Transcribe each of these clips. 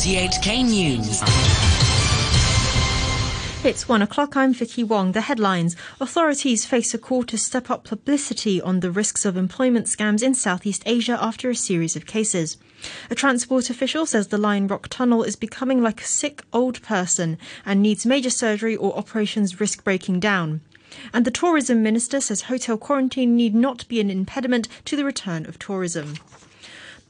RTHK News. It's one o'clock. I'm Vicky Wong. The headlines. Authorities face a call to step up publicity on the risks of employment scams in Southeast Asia after a series of cases. A transport official says the Lion Rock Tunnel is becoming like a sick old person and needs major surgery or operations risk breaking down. And the tourism minister says hotel quarantine need not be an impediment to the return of tourism.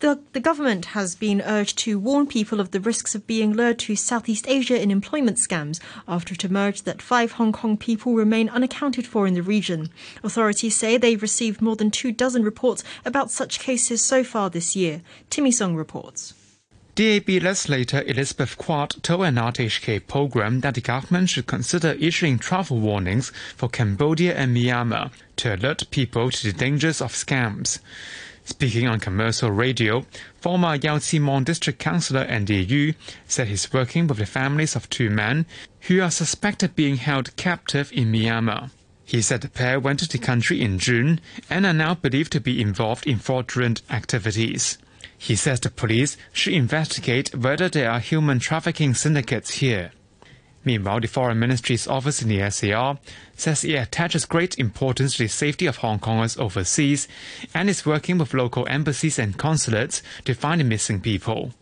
The, the, government has been urged to warn people of the risks of being lured to Southeast Asia in employment scams after it emerged that five Hong Kong people remain unaccounted for in the region. Authorities say they've received more than two dozen reports about such cases so far this year. Timmy Song reports. DAB legislator Elizabeth Quat told an RTHK program that the government should consider issuing travel warnings for Cambodia and Myanmar to alert people to the dangers of scams. Speaking on commercial radio, former Yau Tsim district councillor Andy Yu said he's working with the families of two men who are suspected being held captive in Myanmar. He said the pair went to the country in June and are now believed to be involved in fraudulent activities. He says the police should investigate whether there are human trafficking syndicates here. Meanwhile, the Foreign Ministry's office in the SAR says it attaches great importance to the safety of Hong Kongers overseas and is working with local embassies and consulates to find the missing people.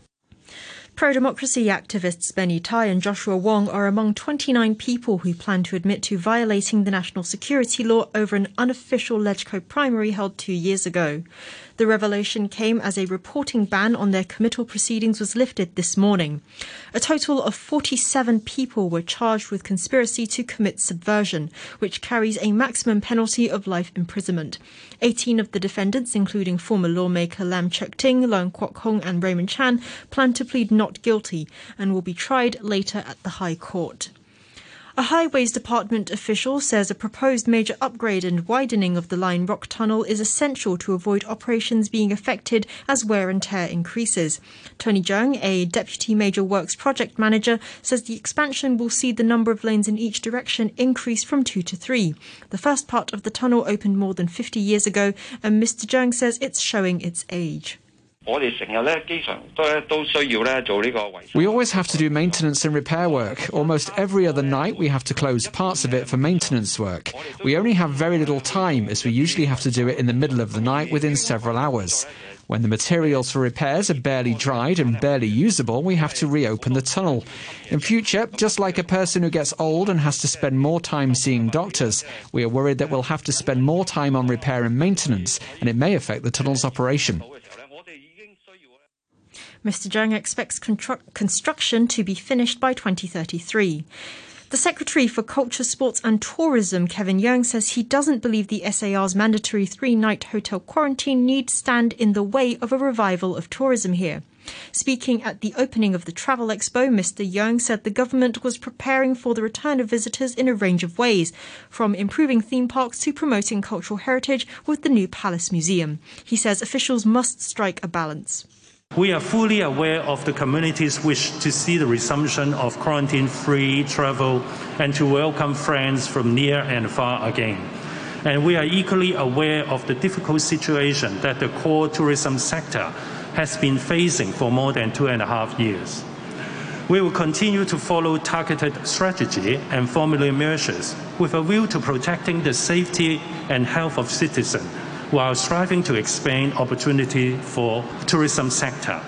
Pro democracy activists Benny Tai and Joshua Wong are among 29 people who plan to admit to violating the national security law over an unofficial LegCo primary held two years ago. The revelation came as a reporting ban on their committal proceedings was lifted this morning. A total of 47 people were charged with conspiracy to commit subversion, which carries a maximum penalty of life imprisonment. 18 of the defendants, including former lawmaker Lam Cheuk Ting, Leung Kwok Hung, and Raymond Chan, plan to plead not guilty and will be tried later at the High Court. A Highways Department official says a proposed major upgrade and widening of the Lion Rock Tunnel is essential to avoid operations being affected as wear and tear increases. Tony Jung, a Deputy Major Works Project Manager, says the expansion will see the number of lanes in each direction increase from two to three. The first part of the tunnel opened more than 50 years ago, and Mr. Jung says it's showing its age. We always have to do maintenance and repair work. Almost every other night, we have to close parts of it for maintenance work. We only have very little time, as we usually have to do it in the middle of the night within several hours. When the materials for repairs are barely dried and barely usable, we have to reopen the tunnel. In future, just like a person who gets old and has to spend more time seeing doctors, we are worried that we'll have to spend more time on repair and maintenance, and it may affect the tunnel's operation. Mr. Jung expects construction to be finished by 2033. The Secretary for Culture, Sports and Tourism, Kevin Yeung, says he doesn't believe the SAR's mandatory three night hotel quarantine need stand in the way of a revival of tourism here. Speaking at the opening of the Travel Expo, Mr. Yeung said the government was preparing for the return of visitors in a range of ways, from improving theme parks to promoting cultural heritage with the new Palace Museum. He says officials must strike a balance. We are fully aware of the community's wish to see the resumption of quarantine free travel and to welcome friends from near and far again. And we are equally aware of the difficult situation that the core tourism sector has been facing for more than two and a half years. We will continue to follow targeted strategy and formulate measures with a view to protecting the safety and health of citizens while striving to expand opportunity for tourism sector.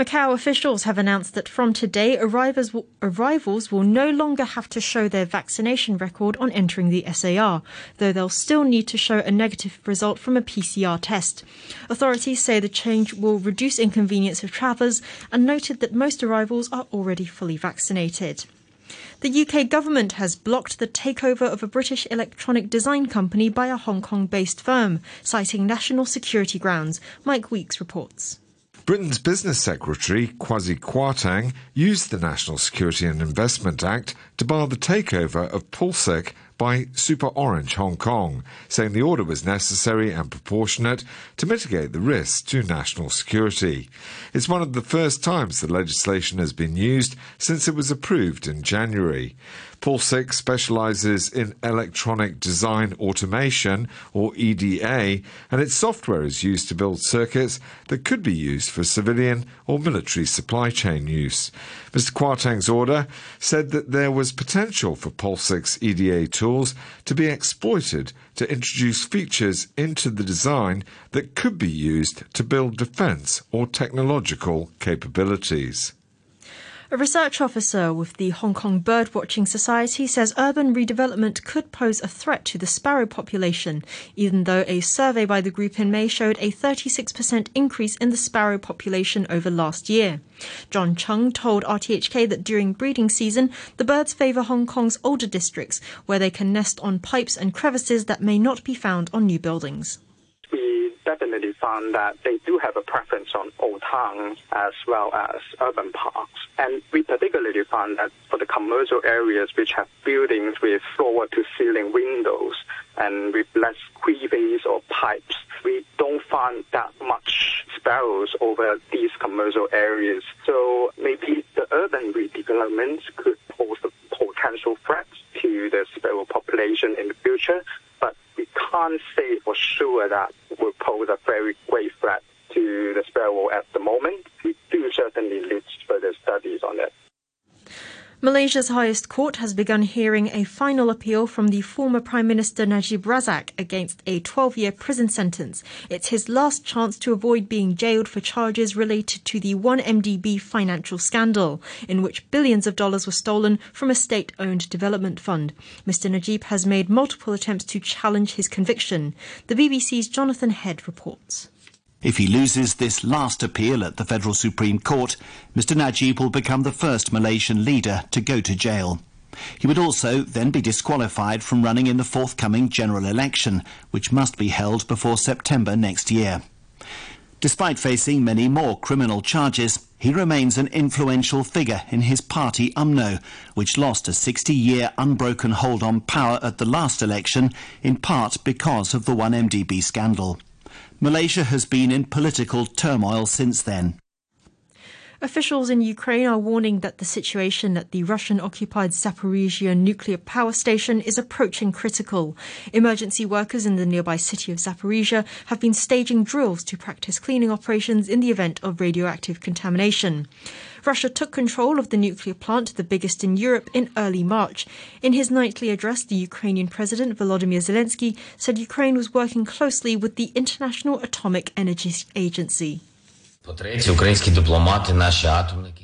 Macau officials have announced that from today, arrivals will, arrivals will no longer have to show their vaccination record on entering the SAR, though they'll still need to show a negative result from a PCR test. Authorities say the change will reduce inconvenience of travellers and noted that most arrivals are already fully vaccinated. The UK government has blocked the takeover of a British electronic design company by a Hong Kong based firm, citing national security grounds. Mike Weeks reports. Britain's Business Secretary, Kwasi Kwarteng, used the National Security and Investment Act to bar the takeover of Pulsic by Super Orange Hong Kong, saying the order was necessary and proportionate to mitigate the risks to national security. It's one of the first times the legislation has been used since it was approved in January. Pulsic specializes in electronic design automation, or EDA, and its software is used to build circuits that could be used for civilian or military supply chain use. Mr. Kwarteng's order said that there was potential for Pulsic's EDA tools to be exploited to introduce features into the design that could be used to build defense or technological capabilities. A research officer with the Hong Kong Birdwatching Society says urban redevelopment could pose a threat to the sparrow population, even though a survey by the group in May showed a 36% increase in the sparrow population over last year. John Chung told RTHK that during breeding season, the birds favour Hong Kong's older districts, where they can nest on pipes and crevices that may not be found on new buildings found that they do have a preference on old towns as well as urban parks. And we particularly found that for the commercial areas which have buildings with floor to ceiling windows and with less crevices or pipes, we don't find that much sparrows over these commercial areas. So maybe the urban redevelopment could pose a potential threat to the sparrow population in the future, we can't say for sure that will pose a very great threat to the sparrow at the moment. We do certainly need further studies on it. Malaysia's highest court has begun hearing a final appeal from the former Prime Minister Najib Razak against a 12 year prison sentence. It's his last chance to avoid being jailed for charges related to the 1MDB financial scandal, in which billions of dollars were stolen from a state owned development fund. Mr. Najib has made multiple attempts to challenge his conviction. The BBC's Jonathan Head reports. If he loses this last appeal at the Federal Supreme Court, Mr Najib will become the first Malaysian leader to go to jail. He would also then be disqualified from running in the forthcoming general election, which must be held before September next year. Despite facing many more criminal charges, he remains an influential figure in his party UMNO, which lost a 60-year unbroken hold on power at the last election, in part because of the 1MDB scandal. Malaysia has been in political turmoil since then. Officials in Ukraine are warning that the situation at the Russian occupied Zaporizhia nuclear power station is approaching critical. Emergency workers in the nearby city of Zaporizhia have been staging drills to practice cleaning operations in the event of radioactive contamination. Russia took control of the nuclear plant, the biggest in Europe, in early March. In his nightly address, the Ukrainian President Volodymyr Zelensky said Ukraine was working closely with the International Atomic Energy Agency.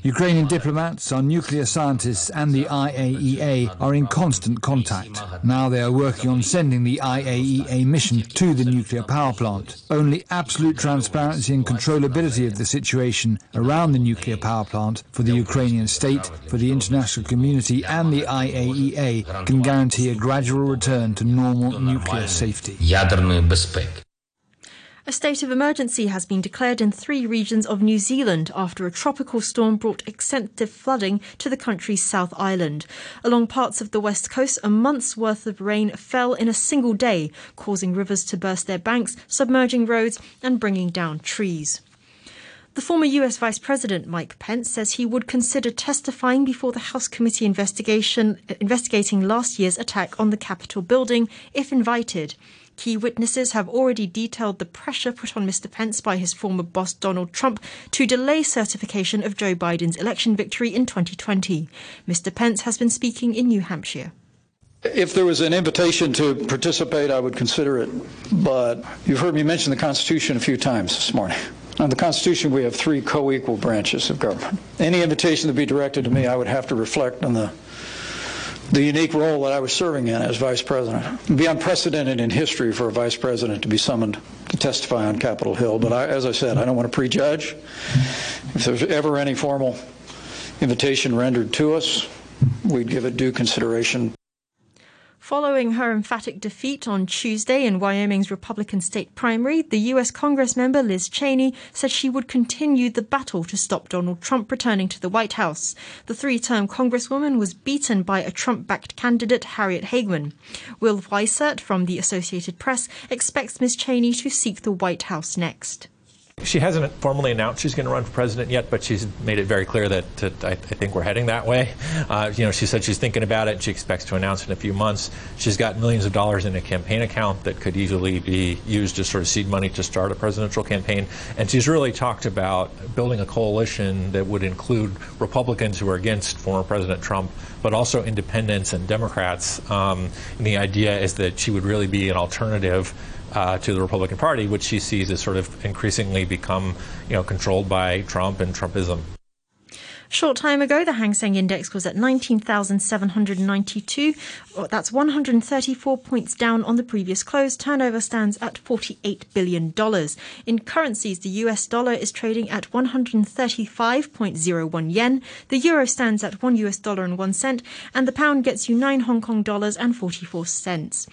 Ukrainian diplomats, our nuclear scientists, and the IAEA are in constant contact. Now they are working on sending the IAEA mission to the nuclear power plant. Only absolute transparency and controllability of the situation around the nuclear power plant for the Ukrainian state, for the international community, and the IAEA can guarantee a gradual return to normal nuclear safety. A state of emergency has been declared in three regions of New Zealand after a tropical storm brought extensive flooding to the country's South Island. Along parts of the west coast, a month's worth of rain fell in a single day, causing rivers to burst their banks, submerging roads, and bringing down trees. The former US Vice President Mike Pence says he would consider testifying before the House committee investigation investigating last year's attack on the Capitol building if invited. Key witnesses have already detailed the pressure put on Mr. Pence by his former boss Donald Trump to delay certification of Joe Biden's election victory in 2020. Mr. Pence has been speaking in New Hampshire. If there was an invitation to participate, I would consider it. But you've heard me mention the Constitution a few times this morning. On the Constitution, we have three co equal branches of government. Any invitation to be directed to me, I would have to reflect on the the unique role that I was serving in as vice president. It would be unprecedented in history for a vice president to be summoned to testify on Capitol Hill. But I, as I said, I don't want to prejudge. If there's ever any formal invitation rendered to us, we'd give it due consideration. Following her emphatic defeat on Tuesday in Wyoming's Republican state primary, the U.S. Congress member Liz Cheney said she would continue the battle to stop Donald Trump returning to the White House. The three term Congresswoman was beaten by a Trump backed candidate, Harriet Hageman. Will Weissert from the Associated Press expects Ms. Cheney to seek the White House next. She hasn't formally announced she's going to run for president yet, but she's made it very clear that, I, I, think we're heading that way. Uh, you know, she said she's thinking about it. She expects to announce in a few months. She's got millions of dollars in a campaign account that could easily be used as sort of seed money to start a presidential campaign. And she's really talked about building a coalition that would include Republicans who are against former President Trump, but also independents and Democrats. Um, and the idea is that she would really be an alternative uh, to the Republican Party, which she sees as sort of increasingly become, you know, controlled by Trump and Trumpism. Short time ago, the Hang Seng Index was at 19,792. That's 134 points down on the previous close. Turnover stands at $48 billion. In currencies, the US dollar is trading at 135.01 yen. The euro stands at 1 US dollar and 1 cent. And the pound gets you 9 Hong Kong dollars and 44 cents.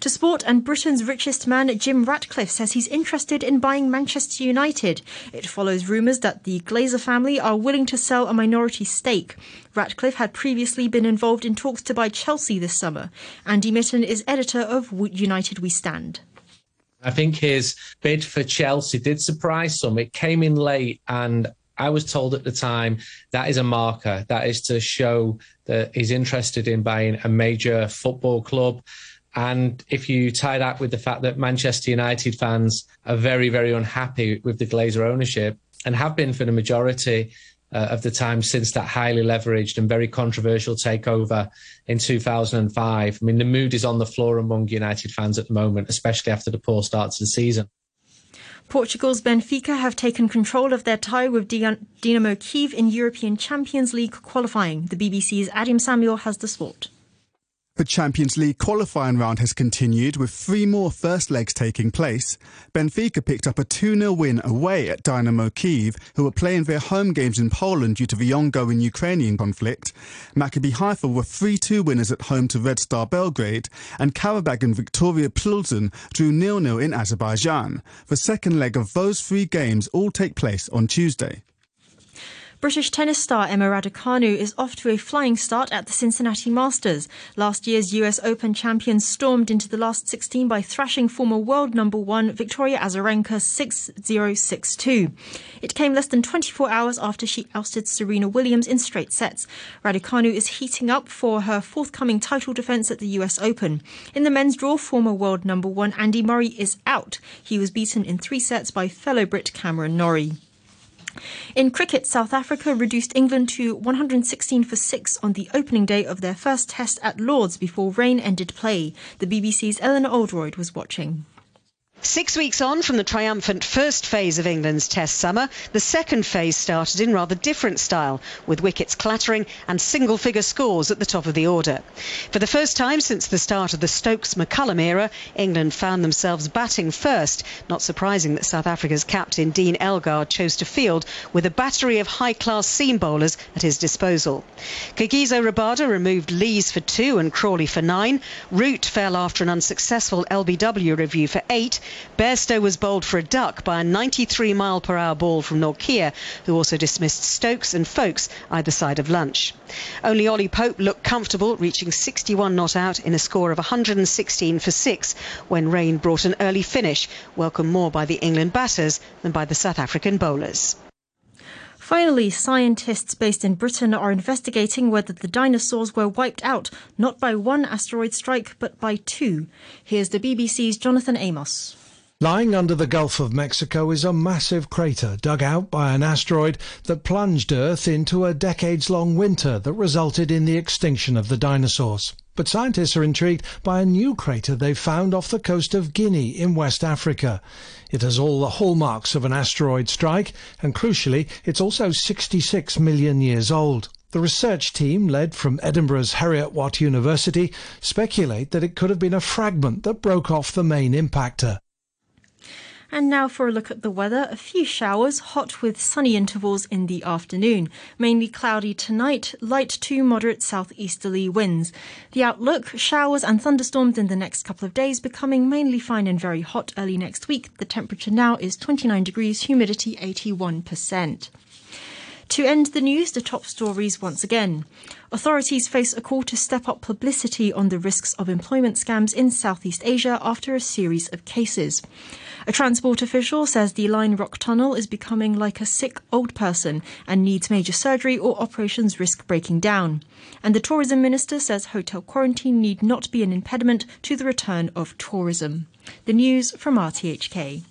To sport, and Britain's richest man, Jim Ratcliffe, says he's interested in buying Manchester United. It follows rumours that the Glazer family are willing to sell a minority stake. Ratcliffe had previously been involved in talks to buy Chelsea this summer. Andy Mitten is editor of United We Stand. I think his bid for Chelsea did surprise some. It came in late, and I was told at the time that is a marker. That is to show that he's interested in buying a major football club. And if you tie that with the fact that Manchester United fans are very, very unhappy with the Glazer ownership and have been for the majority uh, of the time since that highly leveraged and very controversial takeover in 2005. I mean, the mood is on the floor among United fans at the moment, especially after the poor start to the season. Portugal's Benfica have taken control of their tie with Dinamo Kiev in European Champions League qualifying. The BBC's Adam Samuel has the sport. The Champions League qualifying round has continued with three more first legs taking place. Benfica picked up a 2-0 win away at Dynamo Kiev, who were playing their home games in Poland due to the ongoing Ukrainian conflict. Maccabi Haifa were 3-2 winners at home to Red Star Belgrade, and Qarabag and Viktoria Plzeň drew 0-0 in Azerbaijan. The second leg of those three games all take place on Tuesday. British tennis star Emma Raducanu is off to a flying start at the Cincinnati Masters. Last year's US Open champion stormed into the last 16 by thrashing former world number one Victoria Azarenka 6-0-6-2. It came less than 24 hours after she ousted Serena Williams in straight sets. Raducanu is heating up for her forthcoming title defense at the US Open. In the men's draw, former world number one Andy Murray is out. He was beaten in three sets by fellow Brit Cameron Norrie. In cricket, South Africa reduced England to 116 for 6 on the opening day of their first test at Lords before rain ended play. The BBC's Eleanor Oldroyd was watching. Six weeks on from the triumphant first phase of England's Test summer, the second phase started in rather different style, with wickets clattering and single figure scores at the top of the order. For the first time since the start of the Stokes McCullum era, England found themselves batting first. Not surprising that South Africa's captain Dean Elgar chose to field with a battery of high class seam bowlers at his disposal. Kagiso Rabada removed Lees for two and Crawley for nine. Root fell after an unsuccessful LBW review for eight. Bairstow was bowled for a duck by a 93 mile per hour ball from Nortje, who also dismissed Stokes and Foakes either side of lunch. Only Ollie Pope looked comfortable, reaching 61 not out in a score of 116 for 6 when rain brought an early finish, welcomed more by the England batters than by the South African bowlers. Finally, scientists based in Britain are investigating whether the dinosaurs were wiped out not by one asteroid strike but by two. Here's the BBC's Jonathan Amos. Lying under the Gulf of Mexico is a massive crater dug out by an asteroid that plunged Earth into a decades long winter that resulted in the extinction of the dinosaurs. But scientists are intrigued by a new crater they've found off the coast of Guinea in West Africa. It has all the hallmarks of an asteroid strike, and crucially, it's also 66 million years old. The research team, led from Edinburgh's Heriot Watt University, speculate that it could have been a fragment that broke off the main impactor. And now for a look at the weather. A few showers, hot with sunny intervals in the afternoon. Mainly cloudy tonight, light to moderate southeasterly winds. The outlook showers and thunderstorms in the next couple of days, becoming mainly fine and very hot early next week. The temperature now is 29 degrees, humidity 81%. To end the news, the top stories once again. Authorities face a call to step up publicity on the risks of employment scams in Southeast Asia after a series of cases. A transport official says the Lion Rock Tunnel is becoming like a sick old person and needs major surgery or operations risk breaking down. And the tourism minister says hotel quarantine need not be an impediment to the return of tourism. The news from RTHK.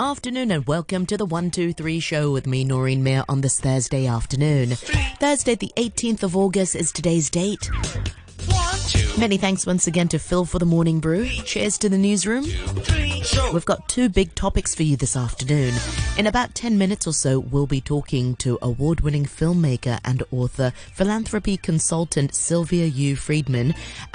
Afternoon and welcome to the 123 show with me, Noreen Mayer, on this Thursday afternoon. Thursday, the 18th of August, is today's date. Many thanks once again to Phil for the morning brew. Cheers to the newsroom. We've got two big topics for you this afternoon. In about 10 minutes or so, we'll be talking to award winning filmmaker and author, philanthropy consultant Sylvia Yu Friedman